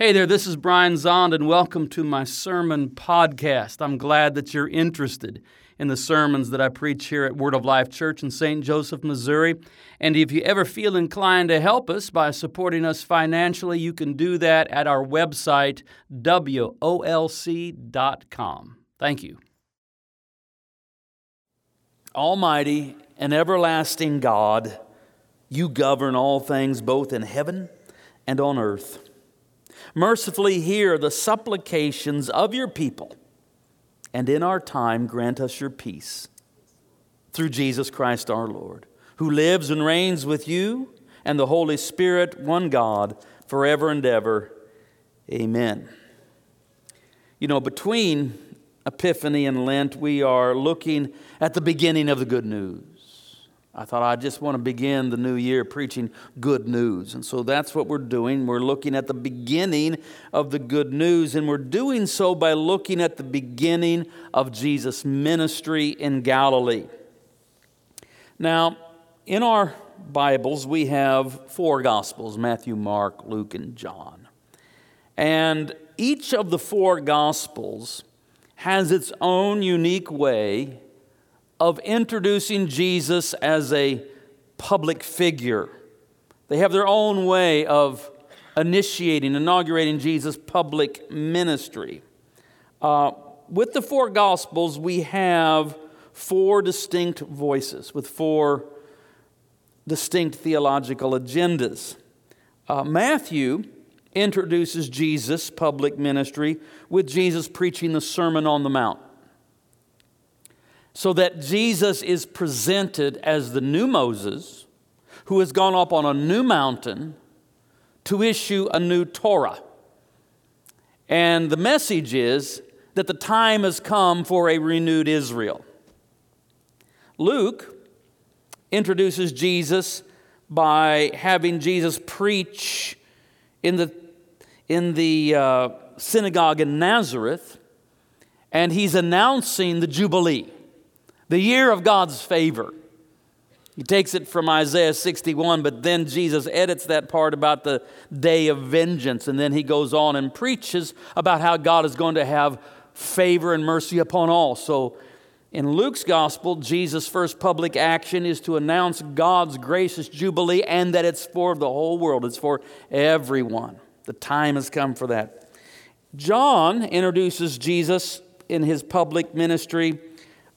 Hey there, this is Brian Zahnd, and welcome to my sermon podcast. I'm glad that you're interested in the sermons that I preach here at Word of Life Church in St. Joseph, Missouri. And if you ever feel inclined to help us by supporting us financially, you can do that at our website, wolc.com. Thank you. Almighty and everlasting God, you govern all things both in heaven and on earth. Mercifully hear the supplications of your people, and in our time grant us your peace. Through Jesus Christ our Lord, who lives and reigns with you and the Holy Spirit, one God, forever and ever. Amen. You know, between Epiphany and Lent, we are looking at the beginning of the good news. I thought I just want to begin the new year preaching good news. And so that's what we're doing. We're looking at the beginning of the good news, and we're doing so by looking at the beginning of Jesus' ministry in Galilee. Now, in our Bibles, we have four Gospels Matthew, Mark, Luke, and John. And each of the four Gospels has its own unique way of introducing Jesus as a public figure. They have their own way of initiating, inaugurating Jesus' public ministry. Uh, with the four Gospels, we have four distinct voices with four distinct theological agendas. Uh, Matthew introduces Jesus' public ministry with Jesus preaching the Sermon on the Mount so that Jesus is presented as the new Moses who has gone up on a new mountain to issue a new Torah. And the message is that the time has come for a renewed Israel. Luke introduces Jesus by having Jesus preach in the, in the uh, synagogue in Nazareth, and he's announcing the Jubilee the year of God's favor. He takes it from Isaiah 61, but then Jesus edits that part about the day of vengeance, and then he goes on and preaches about how God is going to have favor and mercy upon all. So in Luke's gospel, Jesus' first public action is to announce God's gracious jubilee and that it's for the whole world, it's for everyone. The time has come for that. John introduces Jesus in his public ministry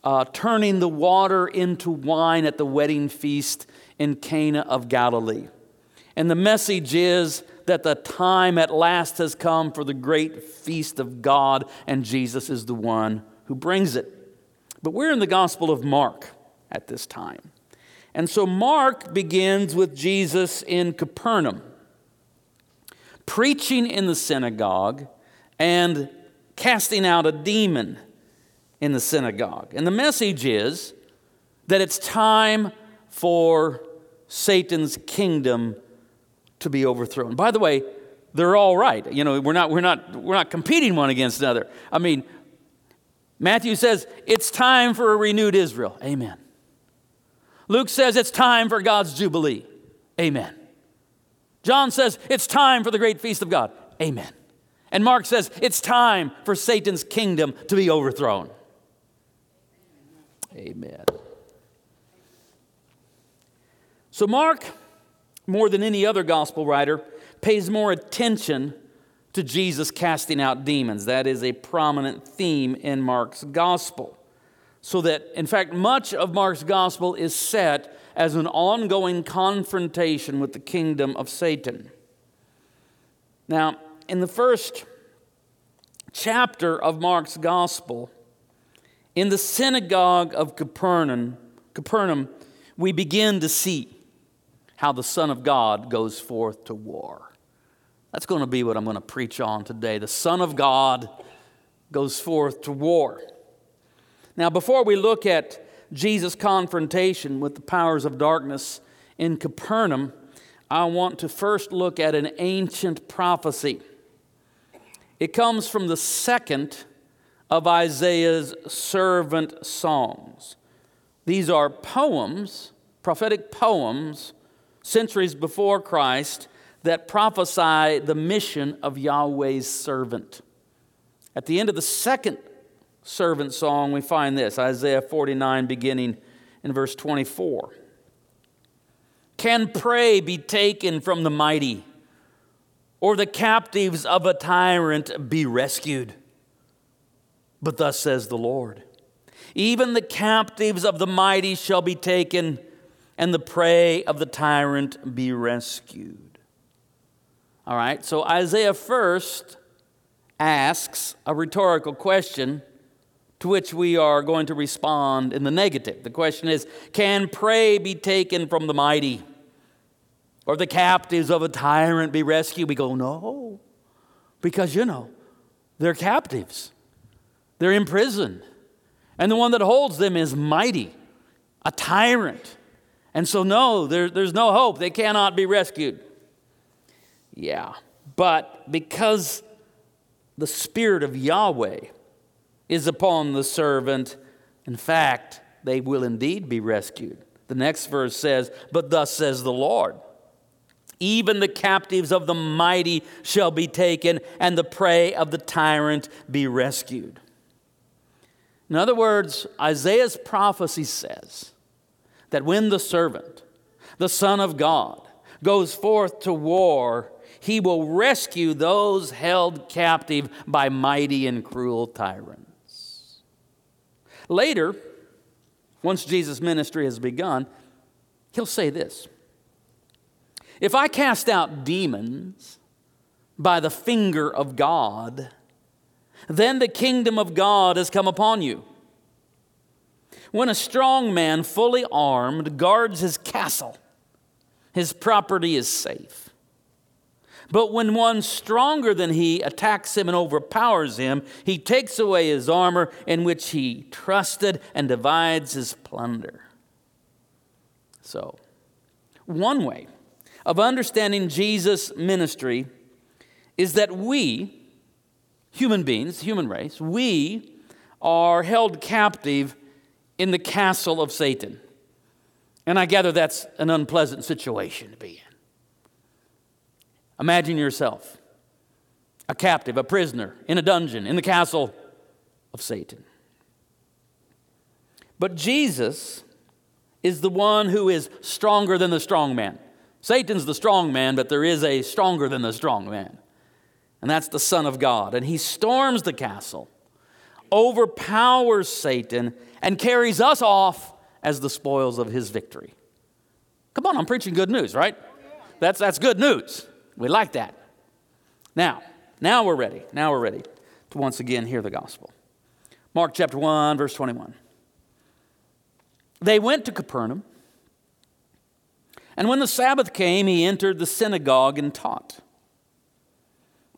uh, turning the water into wine at the wedding feast in Cana of Galilee. And the message is that the time at last has come for the great feast of God, and Jesus is the one who brings it. But we're in the Gospel of Mark at this time. And so Mark begins with Jesus in Capernaum, preaching in the synagogue and casting out a demon in the synagogue. And the message is that it's time for Satan's kingdom to be overthrown. By the way, they're all right. You know, we're not, we're not, we're not competing one against another. I mean, Matthew says it's time for a renewed Israel. Amen. Luke says it's time for God's Jubilee. Amen. John says it's time for the great feast of God. Amen. And Mark says it's time for Satan's kingdom to be overthrown. Amen. So, Mark, more than any other gospel writer, pays more attention to Jesus casting out demons. That is a prominent theme in Mark's gospel. So that, in fact, much of Mark's gospel is set as an ongoing confrontation with the kingdom of Satan. Now, in the first chapter of Mark's gospel, in the synagogue of Capernaum, Capernaum, we begin to see how the Son of God goes forth to war. That's going to be what I'm going to preach on today. The Son of God goes forth to war. Now, before we look at Jesus' confrontation with the powers of darkness in Capernaum, I want to first look at an ancient prophecy. It comes from the second of Isaiah's servant songs. These are poems, prophetic poems, centuries before Christ, that prophesy the mission of Yahweh's servant. At the end of the second servant song, we find this Isaiah 49, beginning in verse 24. Can prey be taken from the mighty, or the captives of a tyrant be rescued? But thus says the Lord Even the captives of the mighty shall be taken, and the prey of the tyrant be rescued. All right, so Isaiah first asks a rhetorical question to which we are going to respond in the negative. The question is Can prey be taken from the mighty? Or the captives of a tyrant be rescued? We go, No. Because, you know, they're captives, they're imprisoned. And the one that holds them is mighty, a tyrant. And so, no, there, there's no hope. They cannot be rescued. Yeah. But because the Spirit of Yahweh is upon the servant, in fact, they will indeed be rescued. The next verse says, But thus says the Lord. Even the captives of the mighty shall be taken, and the prey of the tyrant be rescued. In other words, Isaiah's prophecy says that when the servant, the Son of God, goes forth to war, he will rescue those held captive by mighty and cruel tyrants. Later, once Jesus' ministry has begun, he'll say this if I cast out demons by the finger of God, then the kingdom of God has come upon you. When a strong man, fully armed, guards his castle, his property is safe. But when one stronger than he attacks him and overpowers him, he takes away his armor in which he trusted and divides his plunder. So, one way of understanding Jesus' ministry is that we, human beings, human race, we are held captive in the castle of Satan. And I gather that's an unpleasant situation to be in. Imagine yourself a captive, a prisoner in a dungeon in the castle of Satan. But Jesus is the one who is stronger than the strong man. Satan's the strong man, but there is a stronger than the strong man. And that's the Son of God. And he storms the castle, overpowers Satan, and carries us off as the spoils of his victory. Come on, I'm preaching good news, right? That's, that's good news. We like that. Now, now we're ready. Now we're ready to once again hear the gospel. Mark chapter 1, verse 21. They went to Capernaum. And when the Sabbath came, he entered the synagogue and taught.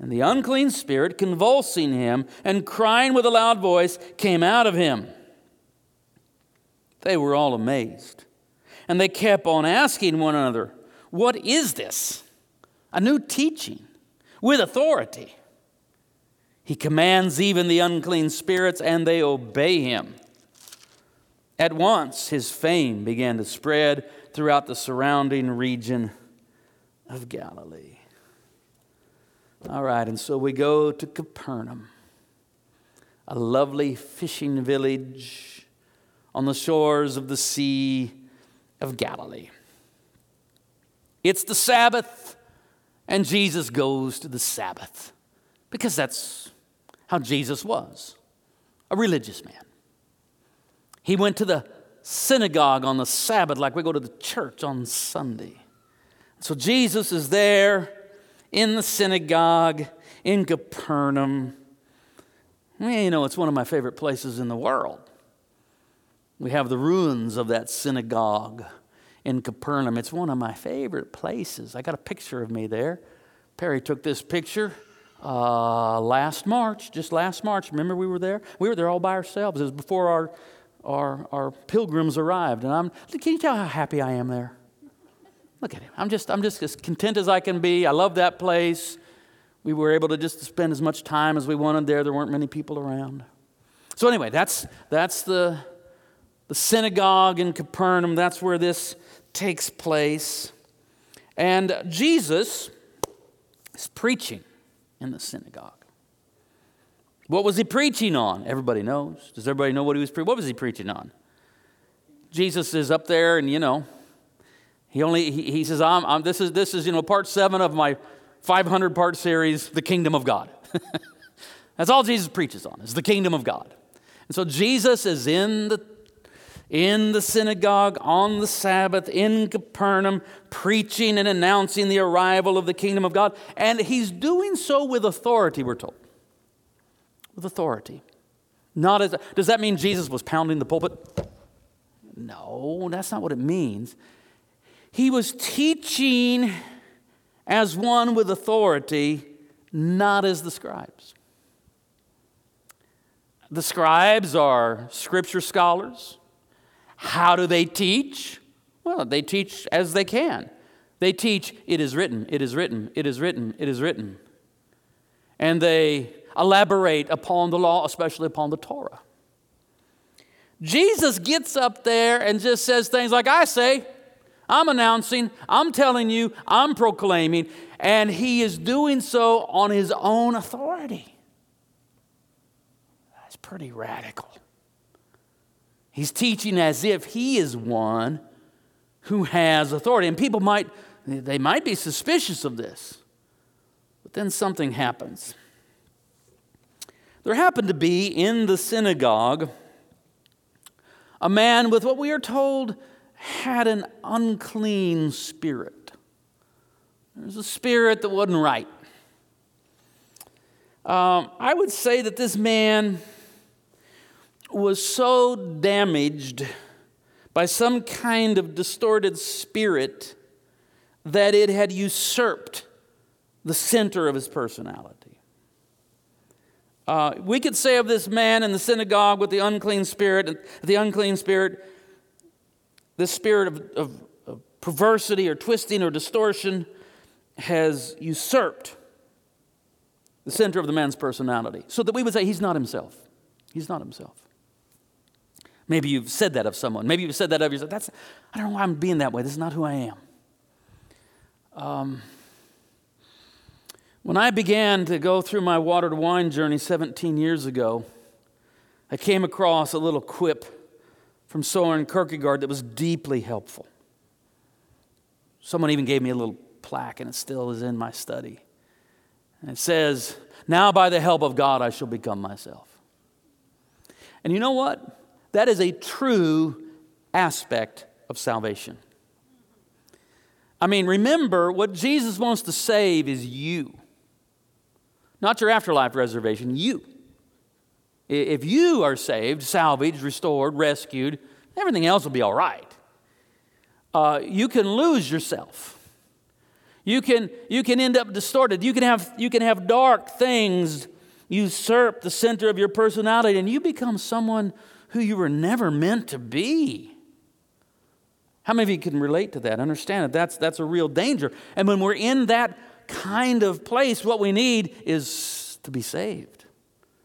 And the unclean spirit, convulsing him and crying with a loud voice, came out of him. They were all amazed. And they kept on asking one another, What is this? A new teaching with authority. He commands even the unclean spirits, and they obey him. At once, his fame began to spread throughout the surrounding region of Galilee. All right, and so we go to Capernaum, a lovely fishing village on the shores of the Sea of Galilee. It's the Sabbath, and Jesus goes to the Sabbath because that's how Jesus was a religious man. He went to the synagogue on the Sabbath like we go to the church on Sunday. So Jesus is there in the synagogue in Capernaum. You know, it's one of my favorite places in the world. We have the ruins of that synagogue in Capernaum. It's one of my favorite places. I got a picture of me there. Peri took this picture uh, last March, just last March. Remember we were there? We were there all by ourselves. It was before our, our, our pilgrims arrived. And I'm, can you tell how happy I am there? Look at him. I'm just, I'm just as content as I can be. I love that place. We were able to just spend as much time as we wanted there. There weren't many people around. So, anyway, that's, that's the, the synagogue in Capernaum. That's where this takes place. And Jesus is preaching in the synagogue. What was he preaching on? Everybody knows. Does everybody know what he was preaching? What was he preaching on? Jesus is up there, and you know, he only he, he says, I'm, I'm, this is this is you know part seven of my 500 part series, the kingdom of God. That's all Jesus preaches on is the kingdom of God. And so Jesus is in the in the synagogue on the Sabbath in Capernaum, preaching and announcing the arrival of the kingdom of God. And he's doing so with authority, we're told. With authority. Not as, does that mean Jesus was pounding the pulpit? No, that's not what it means. He was teaching as one with authority, not as the scribes. The scribes are scripture scholars. How do they teach? Well, they teach as they can. They teach, it is written, it is written, it is written, it is written. And they elaborate upon the law, especially upon the Torah. Jesus gets up there and just says things like, I say, I'm announcing, I'm telling you, I'm proclaiming, and he is doing so on his own authority. That's pretty radical. He's teaching as if he is one who has authority. And people might, they might be suspicious of this. But then something happens. There happened to be in the synagogue a man with what we are told had an unclean spirit. There's a spirit that wasn't right. Um, I would say that this man was so damaged by some kind of distorted spirit that it had usurped the center of his personality. Uh, we could say of this man in the synagogue with the unclean spirit, the unclean spirit, this spirit of, of, of perversity or twisting or distortion has usurped the center of the man's personality. So that we would say he's not himself. He's not himself. Maybe you've said that of someone. Maybe you've said that of yourself. That's, I don't know why I'm being that way. This is not who I am. Um, when I began to go through my water to wine journey 17 years ago, I came across a little quip from Soren Kierkegaard that was deeply helpful. Someone even gave me a little plaque, and it still is in my study. And it says, Now by the help of God, I shall become myself. And you know what? That is a true aspect of salvation. I mean, remember what Jesus wants to save is you, not your afterlife reservation, you. If you are saved, salvaged, restored, rescued, everything else will be all right. Uh, you can lose yourself. You can, you can end up distorted. You can, have, you can have dark things usurp the center of your personality, and you become someone who you were never meant to be. How many of you can relate to that? Understand that that's, that's a real danger. And when we're in that kind of place, what we need is to be saved.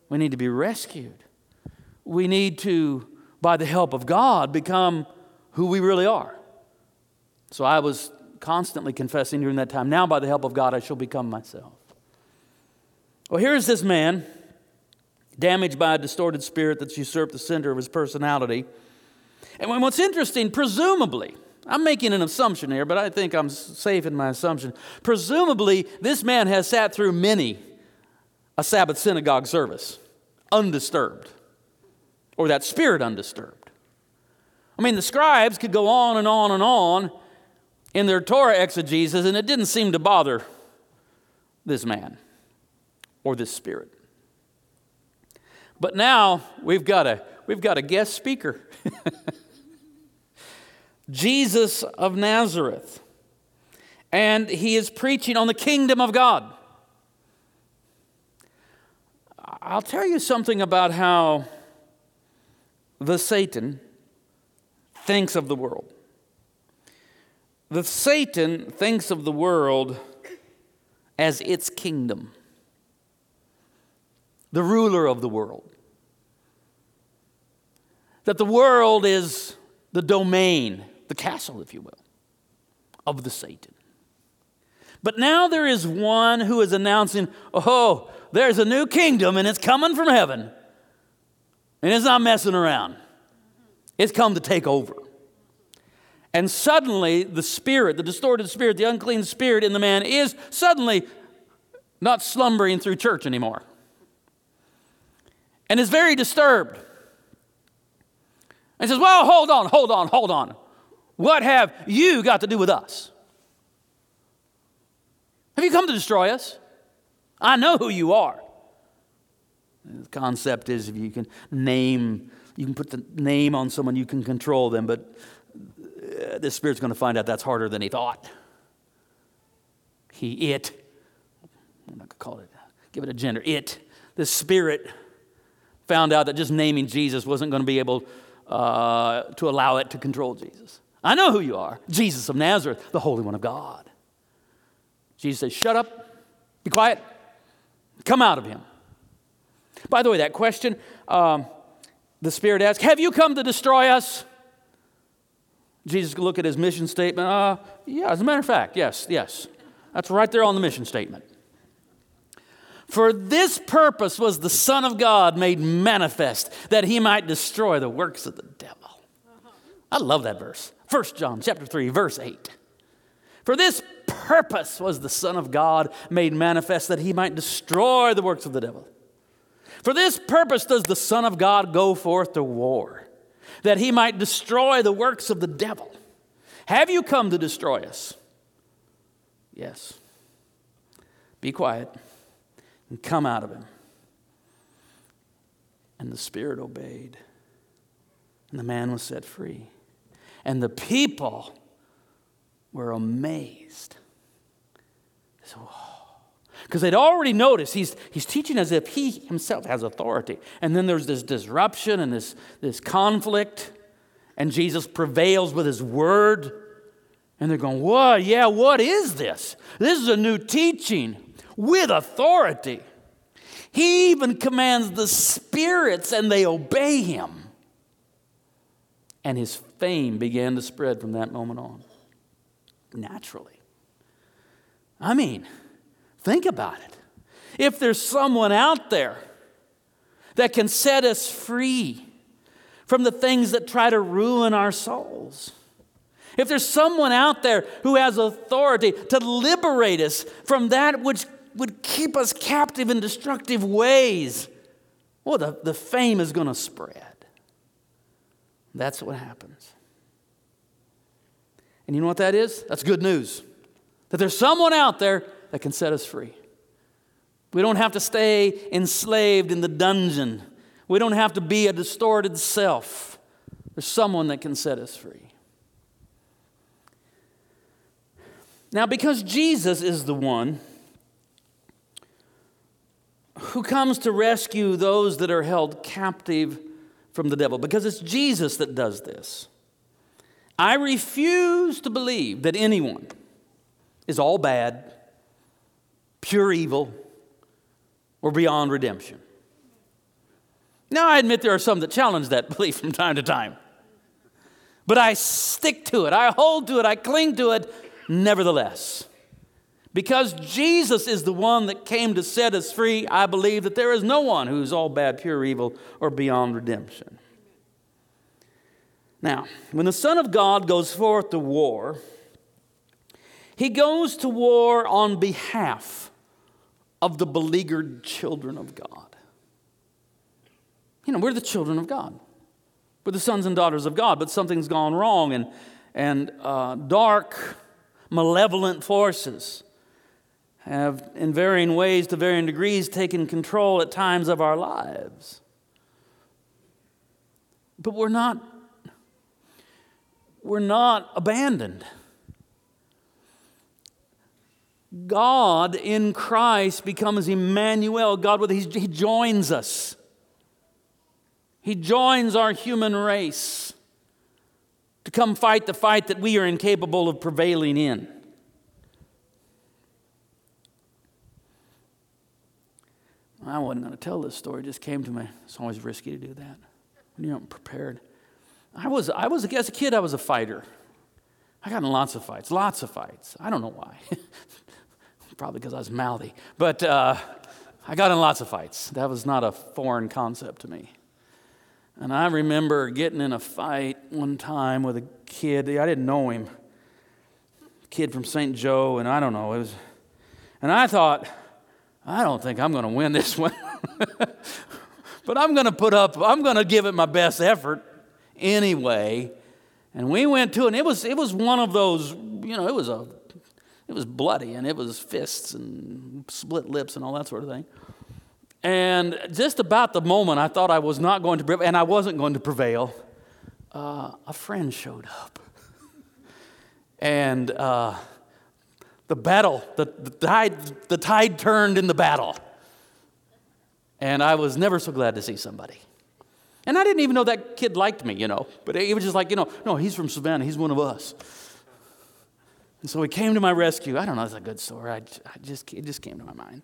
We need to be rescued. We need to, by the help of God, become who we really are. So I was constantly confessing during that time. Now, by the help of God, I shall become myself. Well, here's this man damaged by a distorted spirit that's usurped the center of his personality. And what's interesting, presumably, I'm making an assumption here, but I think I'm safe in my assumption. Presumably, this man has sat through many a Sabbath synagogue service undisturbed, or that spirit undisturbed. I mean, the scribes could go on and on and on in their Torah exegesis, and it didn't seem to bother this man or this spirit. But now we've got a, we've got a guest speaker. Jesus of Nazareth. And he is preaching on the kingdom of God. I'll tell you something about how the Satan thinks of the world. The Satan thinks of the world as its kingdom, the ruler of the world. That the world is the domain, the castle, if you will, of the Satan. But now there is one who is announcing, oh, there's a new kingdom and it's coming from heaven. And it's not messing around, it's come to take over. And suddenly, the spirit, the distorted spirit, the unclean spirit in the man is suddenly not slumbering through church anymore and is very disturbed. And says, Well, hold on, hold on, hold on. What have you got to do with us? Have you come to destroy us? I know who you are. The concept is if you can name, you can put the name on someone, you can control them, but uh, this spirit's going to find out that's harder than he thought. He, it, I'm not going to call it, give it a gender, it, the spirit found out that just naming Jesus wasn't going to be able uh, to allow it to control Jesus. I know who you are Jesus of Nazareth, the Holy One of God. Jesus says, Shut up, be quiet, come out of him. By the way, that question, um, the Spirit asked, Have you come to destroy us? Jesus could look at his mission statement. Uh, yeah, as a matter of fact, yes, yes. That's right there on the mission statement. For this purpose was the Son of God made manifest, that he might destroy the works of the devil. I love that verse. 1 John chapter 3, verse 8. For this purpose was the Son of God made manifest, that he might destroy the works of the devil. For this purpose does the Son of God go forth to war that he might destroy the works of the devil. Have you come to destroy us? Yes. Be quiet and come out of him. And the Spirit obeyed, and the man was set free. And the people were amazed. Because they'd already noticed he's, he's teaching as if he himself has authority. And then there's this disruption and this, this conflict, and Jesus prevails with his word. And they're going, What? Yeah, what is this? This is a new teaching with authority. He even commands the spirits, and they obey him. And his fame began to spread from that moment on, naturally. I mean, Think about it. If there's someone out there that can set us free from the things that try to ruin our souls, if there's someone out there who has authority to liberate us from that which would keep us captive in destructive ways, well, the, the fame is going to spread. That's what happens. And you know what that is? That's good news. That there's someone out there that can set us free. We don't have to stay enslaved in the dungeon. We don't have to be a distorted self. There's someone that can set us free. Now, because Jesus is the one who comes to rescue those that are held captive from the devil, because it's Jesus that does this, I refuse to believe that anyone is all bad pure evil, or beyond redemption. Now, I admit there are some that challenge that belief from time to time, but I stick to it, I hold to it, I cling to it nevertheless. Because Jesus is the one that came to set us free, I believe that there is no one who is all bad, pure evil, or beyond redemption. Now, when the Son of God goes forth to war, he goes to war on behalf of the beleaguered children of God. You know, we're the children of God. We're the sons and daughters of God, but something's gone wrong, and, and uh, dark, malevolent forces have, in varying ways, to varying degrees, taken control at times of our lives. But we're not, we're not abandoned. God in Christ becomes Emmanuel, God with He joins us. He joins our human race to come fight the fight that we are incapable of prevailing in. I wasn't going to tell this story, it just came to me. It's always risky to do that when you're not prepared. I was, I was, as a kid, I was a fighter. I got in lots of fights, lots of fights. I don't know why. Probably because I was mouthy. But uh, I got in lots of fights. That was not a foreign concept to me. And I remember getting in a fight one time with a kid. I didn't know him. Kid from St. Joe, and I don't know. It was, and I thought, I don't think I'm going to win this one. but I'm going to put up, I'm going to give it my best effort anyway. And we went to, and it was, it was one of those, you know, it was a, it was bloody and it was fists and split lips and all that sort of thing. And just about the moment I thought I was not going to prevail, and I wasn't going to prevail, uh, a friend showed up. and uh, the battle, the, the, tide, the tide turned in the battle. And I was never so glad to see somebody. And I didn't even know that kid liked me, you know. But he was just like, you know, no, he's from Savannah. He's one of us. And so he came to my rescue. I don't know, it's a good story. I, I just, it just came to my mind.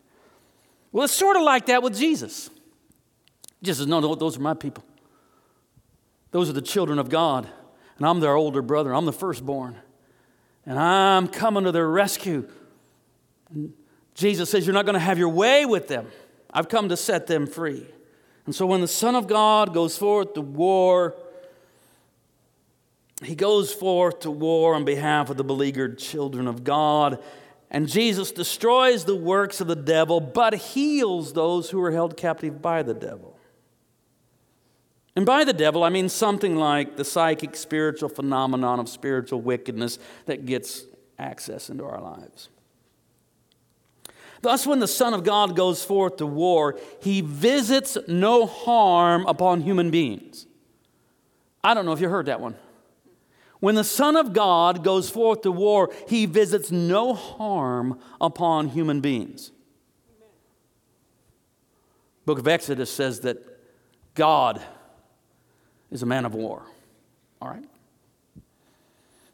Well, it's sort of like that with Jesus. Jesus, no, no, those are my people. Those are the children of God. And I'm their older brother. I'm the firstborn and I'm coming to their rescue. And Jesus says, You're not going to have your way with them. I've come to set them free. And so when the Son of God goes forth to war, he goes forth to war on behalf of the beleaguered children of God. And Jesus destroys the works of the devil, but heals those who are held captive by the devil. And by the devil, I mean something like the psychic spiritual phenomenon of spiritual wickedness that gets access into our lives. Thus, when the Son of God goes forth to war, he visits no harm upon human beings. I don't know if you heard that one. When the Son of God goes forth to war, he visits no harm upon human beings. Book of Exodus says that God is a man of war. All right?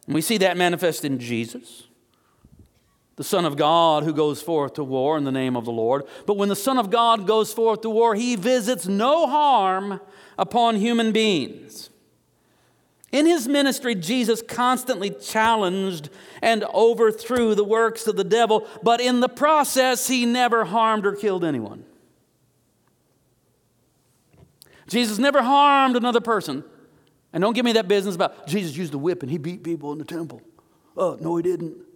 And we see that manifest in Jesus, the Son of God who goes forth to war in the name of the Lord. But when the Son of God goes forth to war, he visits no harm upon human beings. In his ministry, Jesus constantly challenged and overthrew the works of the devil, but in the process, he never harmed or killed anyone. Jesus never harmed another person. And don't give me that business about Jesus used the whip and he beat people in the temple. Oh, no, he didn't.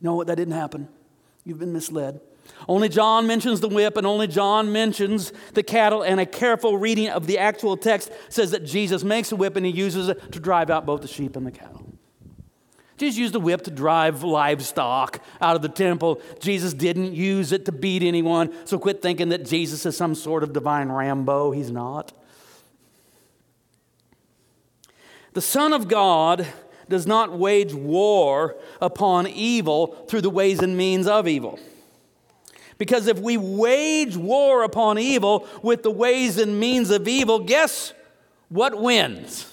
No, that didn't happen. You've been misled. Only John mentions the whip, and only John mentions the cattle, and a careful reading of the actual text says that Jesus makes a whip and he uses it to drive out both the sheep and the cattle. Jesus used the whip to drive livestock out of the temple. Jesus didn't use it to beat anyone. So quit thinking that Jesus is some sort of divine Rambo. He's not. The Son of God does not wage war upon evil through the ways and means of evil. Because if we wage war upon evil with the ways and means of evil, guess what wins?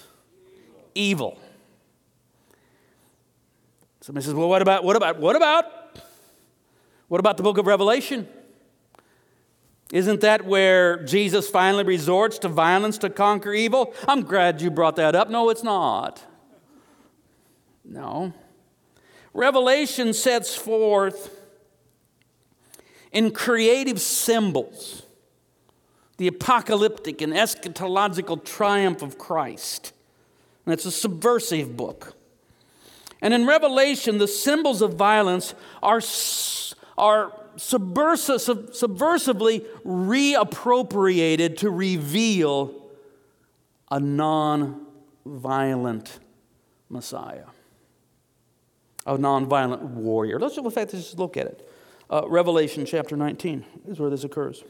Evil. Somebody says, well, what about, what about, what about? What about the book of Revelation? Isn't that where Jesus finally resorts to violence to conquer evil? I'm glad you brought that up. No, it's not. No. Revelation sets forth in creative symbols the apocalyptic and eschatological triumph of Christ. And it's a subversive book. And in Revelation, the symbols of violence are, are subversive, subversively reappropriated to reveal a non violent Messiah, a non violent warrior. Let's, in fact, just look at it. Uh, Revelation chapter 19 is where this occurs.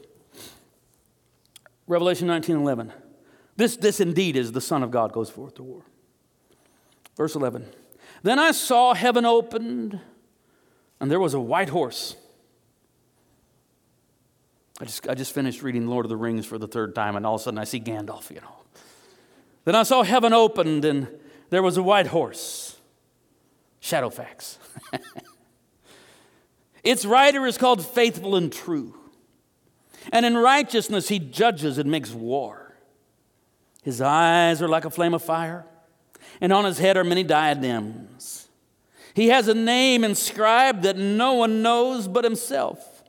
Revelation 19 11. This, this indeed is the Son of God goes forth to war. Verse 11. Then I saw heaven opened, and there was a white horse. I just, I just finished reading Lord of the Rings for the third time, and all of a sudden I see Gandalf, you know. Then I saw heaven opened, and there was a white horse. Shadowfax. its rider is called Faithful and True. And in righteousness he judges and makes war. His eyes are like a flame of fire, and on his head are many diadems. He has a name inscribed that no one knows but himself.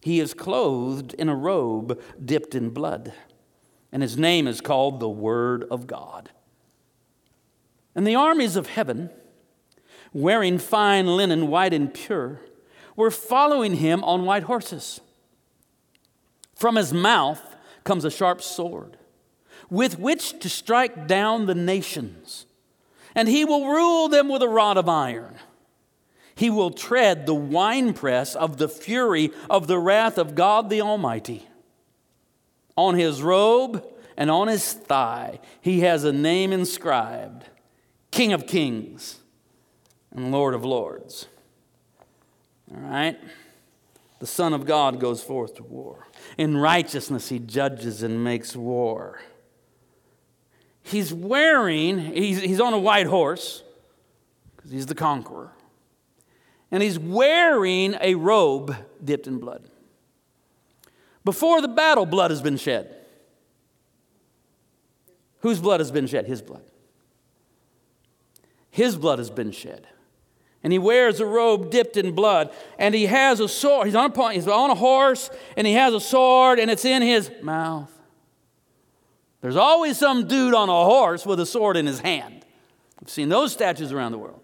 He is clothed in a robe dipped in blood, and his name is called the Word of God. And the armies of heaven, wearing fine linen, white and pure, were following him on white horses. From his mouth comes a sharp sword, with which to strike down the nations, and he will rule them with a rod of iron. He will tread the winepress of the fury of the wrath of God the Almighty. On his robe and on his thigh, he has a name inscribed King of Kings and Lord of Lords. All right? The Son of God goes forth to war. In righteousness, he judges and makes war. He's wearing, he's, he's on a white horse, because he's the conqueror. And he's wearing a robe dipped in blood. Before the battle, blood has been shed. Whose blood has been shed? His blood. His blood has been shed and he wears a robe dipped in blood, and he has a sword. He's on a, he's on a horse, and he has a sword, and it's in his mouth. There's always some dude on a horse with a sword in his hand. We've seen those statues around the world.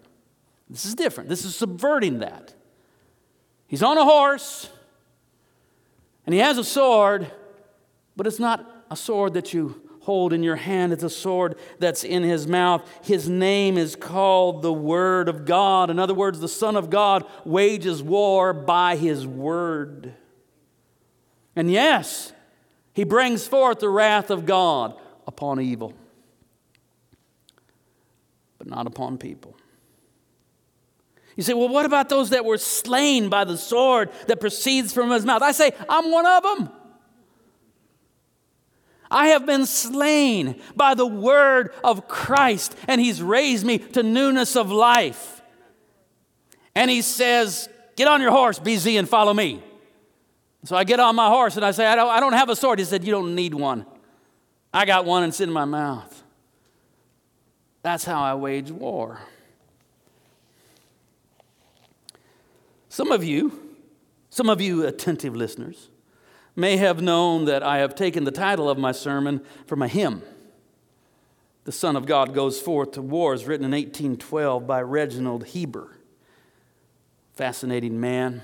This is different. This is subverting that. He's on a horse, and he has a sword, but it's not a sword that you hold in your hand. It's a sword that's in his mouth. His name is called the Word of God. In other words, the Son of God wages war by his word. And yes, he brings forth the wrath of God upon evil, but not upon people. You say, well, what about those that were slain by the sword that proceeds from his mouth? I say, I'm one of them. I have been slain by the word of Christ, and he's raised me to newness of life. And he says, Get on your horse, BZ, and follow me. So I get on my horse and I say, I don't, I don't have a sword. He said, You don't need one. I got one and it's in my mouth. That's how I wage war. Some of you, some of you attentive listeners, may have known that I have taken the title of my sermon from a hymn. The Son of God Goes Forth to War is written in 1812 by Reginald Heber. Fascinating man.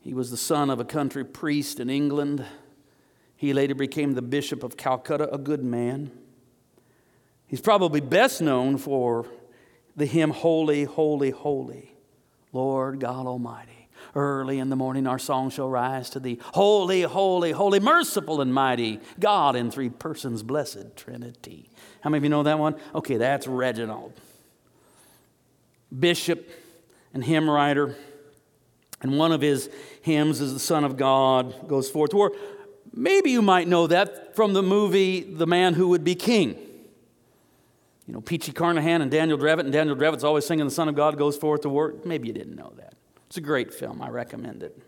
He was the son of a country priest in England. He later became the Bishop of Calcutta, a good man. He's probably best known for the hymn Holy, Holy, Holy, Lord God Almighty. Early in the morning, our song shall rise to thee. Holy, holy, holy, merciful and mighty, God in three persons, blessed Trinity. How many of you know that one? Okay, that's Reginald. Bishop and hymn writer. And one of his hymns is The Son of God goes forth to war. Maybe you might know that from the movie The Man Who Would Be King. You know, Peachy Carnehan and Daniel Dravot, and Daniel Dravot's always singing The Son of God goes forth to war. Maybe you didn't know that. It's a great film. I recommend it.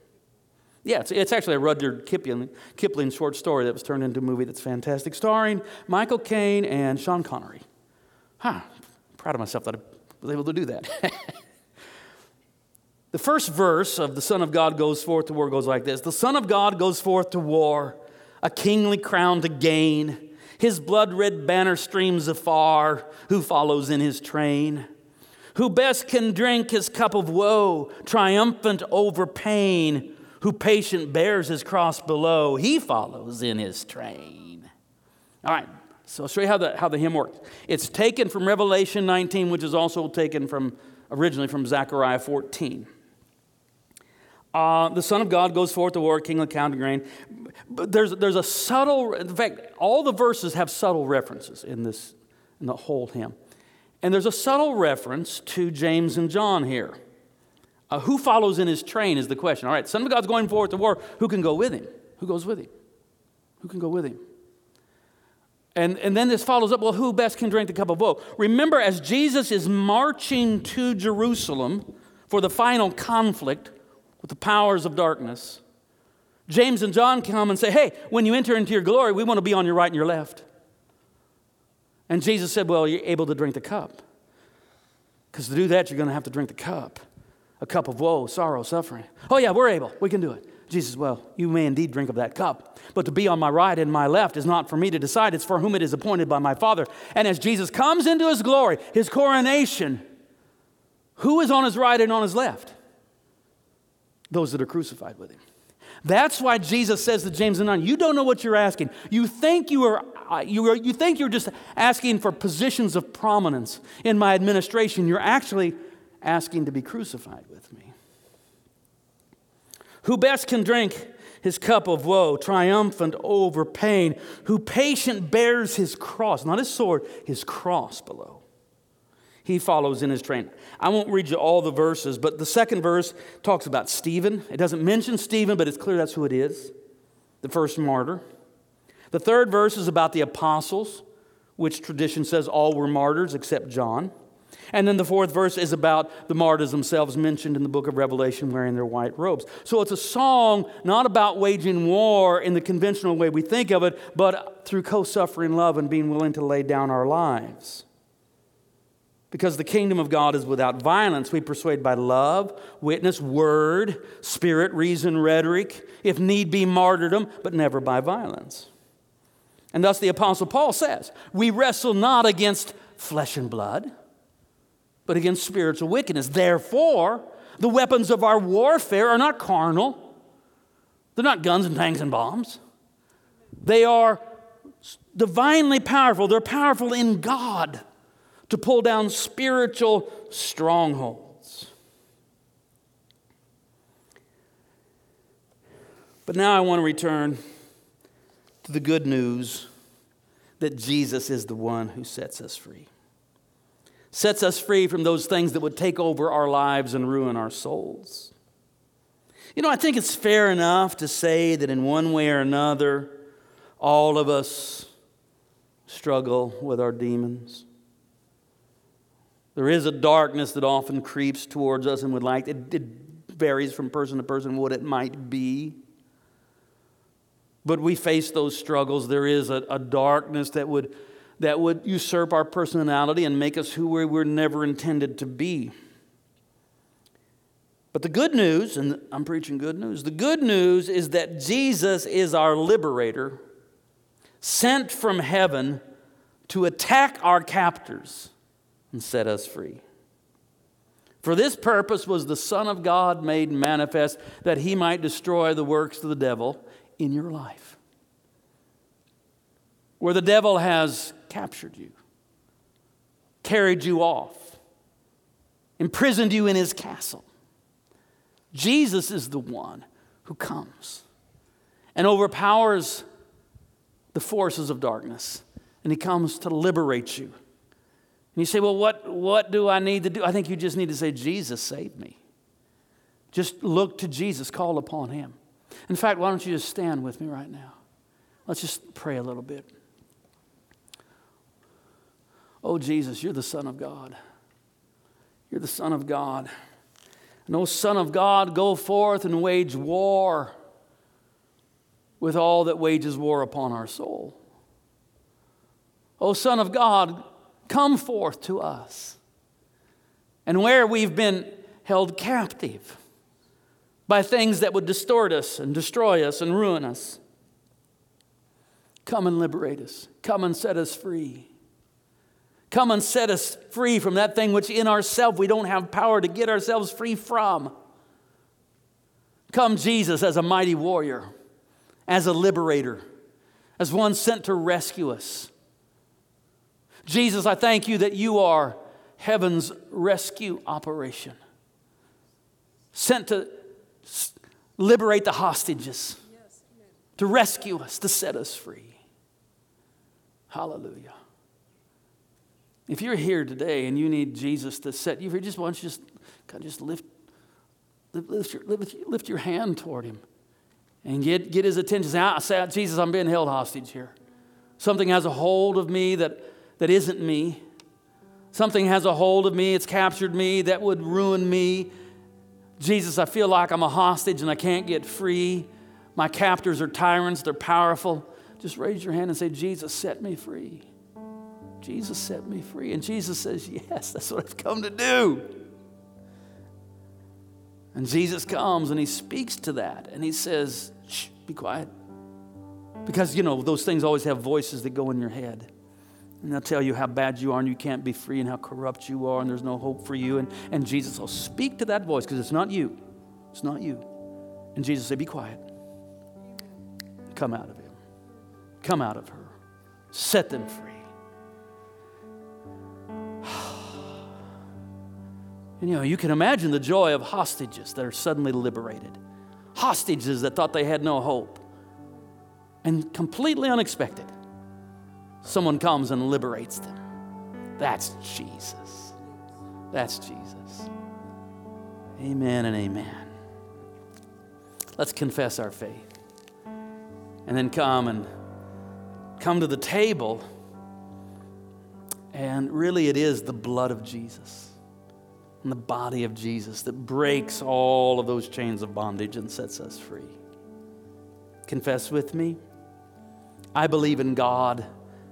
Yeah, it's, it's actually a Rudyard Kipling, Kipling short story that was turned into a movie that's fantastic, starring Michael Caine and Sean Connery. Huh, proud of myself that I was able to do that. the first verse of The Son of God Goes Forth to War goes like this The Son of God goes forth to war, a kingly crown to gain. His blood red banner streams afar, who follows in his train? Who best can drink his cup of woe, triumphant over pain, who patient bears his cross below, he follows in his train. All right, so I'll show you how the, how the hymn works. It's taken from Revelation 19, which is also taken from originally from Zechariah 14. Uh, the Son of God goes forth to war, King of counting grain. But there's, there's a subtle, in fact, all the verses have subtle references in this, in the whole hymn. And there's a subtle reference to James and John here. Uh, who follows in his train is the question. All right, Son of God's going forward to war. Who can go with him? Who goes with him? Who can go with him? And, and then this follows up well, who best can drink the cup of woe? Remember, as Jesus is marching to Jerusalem for the final conflict with the powers of darkness, James and John come and say, Hey, when you enter into your glory, we want to be on your right and your left. And Jesus said, Well, you're able to drink the cup. Because to do that, you're going to have to drink the cup a cup of woe, sorrow, suffering. Oh, yeah, we're able. We can do it. Jesus, well, you may indeed drink of that cup, but to be on my right and my left is not for me to decide. It's for whom it is appointed by my Father. And as Jesus comes into his glory, his coronation, who is on his right and on his left? Those that are crucified with him. That's why Jesus says to James and John, You don't know what you're asking. You think you are. Uh, you, are, you think you're just asking for positions of prominence in my administration. You're actually asking to be crucified with me. Who best can drink his cup of woe, triumphant over pain, who patient bears his cross, not his sword, his cross below. He follows in his train. I won't read you all the verses, but the second verse talks about Stephen. It doesn't mention Stephen, but it's clear that's who it is the first martyr. The third verse is about the apostles, which tradition says all were martyrs except John. And then the fourth verse is about the martyrs themselves mentioned in the book of Revelation wearing their white robes. So it's a song not about waging war in the conventional way we think of it, but through co suffering love and being willing to lay down our lives. Because the kingdom of God is without violence. We persuade by love, witness, word, spirit, reason, rhetoric, if need be, martyrdom, but never by violence. And thus the Apostle Paul says, We wrestle not against flesh and blood but against spiritual wickedness. Therefore, the weapons of our warfare are not carnal, they're not guns and tanks and bombs. They are divinely powerful, they're powerful in God to pull down spiritual strongholds. But now I want to return to the good news that Jesus is the one who sets us free sets us free from those things that would take over our lives and ruin our souls. You know, I think it's fair enough to say that in one way or another, all of us struggle with our demons. There is a darkness that often creeps towards us and would like, it, it varies from person to person what it might be. But we face those struggles. There is a, a darkness that would that would usurp our personality and make us who we were never intended to be. But the good news, and I'm preaching good news, the good news is that Jesus is our liberator, sent from heaven to attack our captors and set us free. For this purpose was the Son of God made manifest that he might destroy the works of the devil in your life. Where the devil has captured you, carried you off, imprisoned you in his castle. Jesus is the one who comes and overpowers the forces of darkness, and he comes to liberate you. And you say, Well, what, what do I need to do? I think you just need to say, Jesus, save me. Just look to Jesus, call upon him. In fact, why don't you just stand with me right now? Let's just pray a little bit. Oh, Jesus, you're the Son of God. You're the Son of God. And, oh, Son of God, go forth and wage war with all that wages war upon our soul. Oh, Son of God, come forth to us. And where we've been held captive by things that would distort us and destroy us and ruin us, come and liberate us. Come and set us free. Come and set us free from that thing which in ourselves we don't have power to get ourselves free from. Come, Jesus, as a mighty warrior, as a liberator, as one sent to rescue us. Jesus, I thank you that you are heaven's rescue operation, sent to liberate the hostages, to rescue us, to set us free. Hallelujah. If you're here today and you need Jesus to set you free, just want you just God, just lift, lift, your, lift, lift your hand toward him and get, get his attention. Say, ah, say, Jesus, I'm being held hostage here. Something has a hold of me that, that isn't me. Something has a hold of me, it's captured me, that would ruin me. Jesus, I feel like I'm a hostage and I can't get free. My captors are tyrants, they're powerful. Just raise your hand and say, Jesus, set me free. Jesus set me free. And Jesus says, Yes, that's what I've come to do. And Jesus comes and he speaks to that and he says, Shh, be quiet. Because, you know, those things always have voices that go in your head. And they'll tell you how bad you are and you can't be free and how corrupt you are and there's no hope for you. And, and Jesus will speak to that voice because it's not you. It's not you. And Jesus say, Be quiet. Come out of him. Come out of her. Set them free. And you know, you can imagine the joy of hostages that are suddenly liberated. Hostages that thought they had no hope. And completely unexpected, someone comes and liberates them. That's Jesus. That's Jesus. Amen and amen. Let's confess our faith. And then come and come to the table. And really, it is the blood of Jesus and the body of Jesus that breaks all of those chains of bondage and sets us free. Confess with me. I believe in God,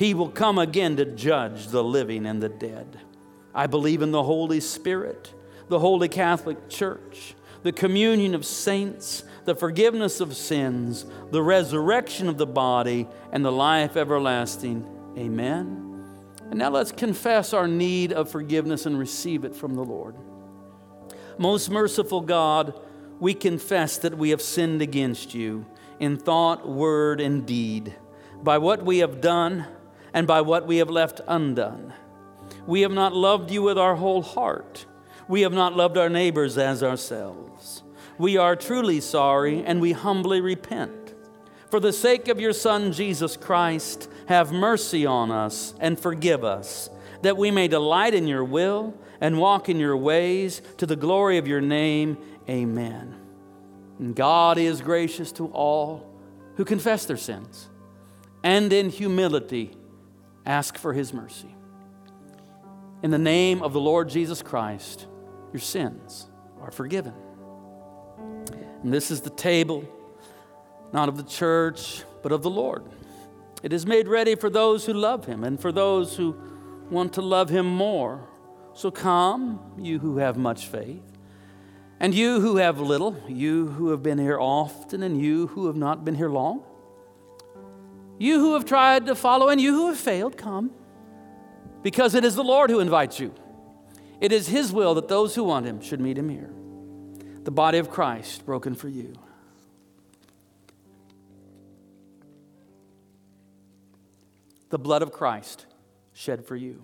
He will come again to judge the living and the dead. I believe in the Holy Spirit, the Holy Catholic Church, the communion of saints, the forgiveness of sins, the resurrection of the body, and the life everlasting. Amen. And now let's confess our need of forgiveness and receive it from the Lord. Most merciful God, we confess that we have sinned against you in thought, word, and deed, by what we have done and by what we have left undone. We have not loved you with our whole heart. We have not loved our neighbors as ourselves. We are truly sorry and we humbly repent. For the sake of your Son, Jesus Christ, have mercy on us and forgive us, that we may delight in your will and walk in your ways to the glory of your name. Amen. And God is gracious to all who confess their sins and in humility ask for his mercy. In the name of the Lord Jesus Christ, your sins are forgiven. And this is the table, not of the church, but of the Lord. It is made ready for those who love him and for those who want to love him more. So come, you who have much faith, and you who have little, you who have been here often, and you who have not been here long. You who have tried to follow, and you who have failed, come. Because it is the Lord who invites you. It is His will that those who want Him should meet Him here. The body of Christ broken for you. the blood of Christ shed for you.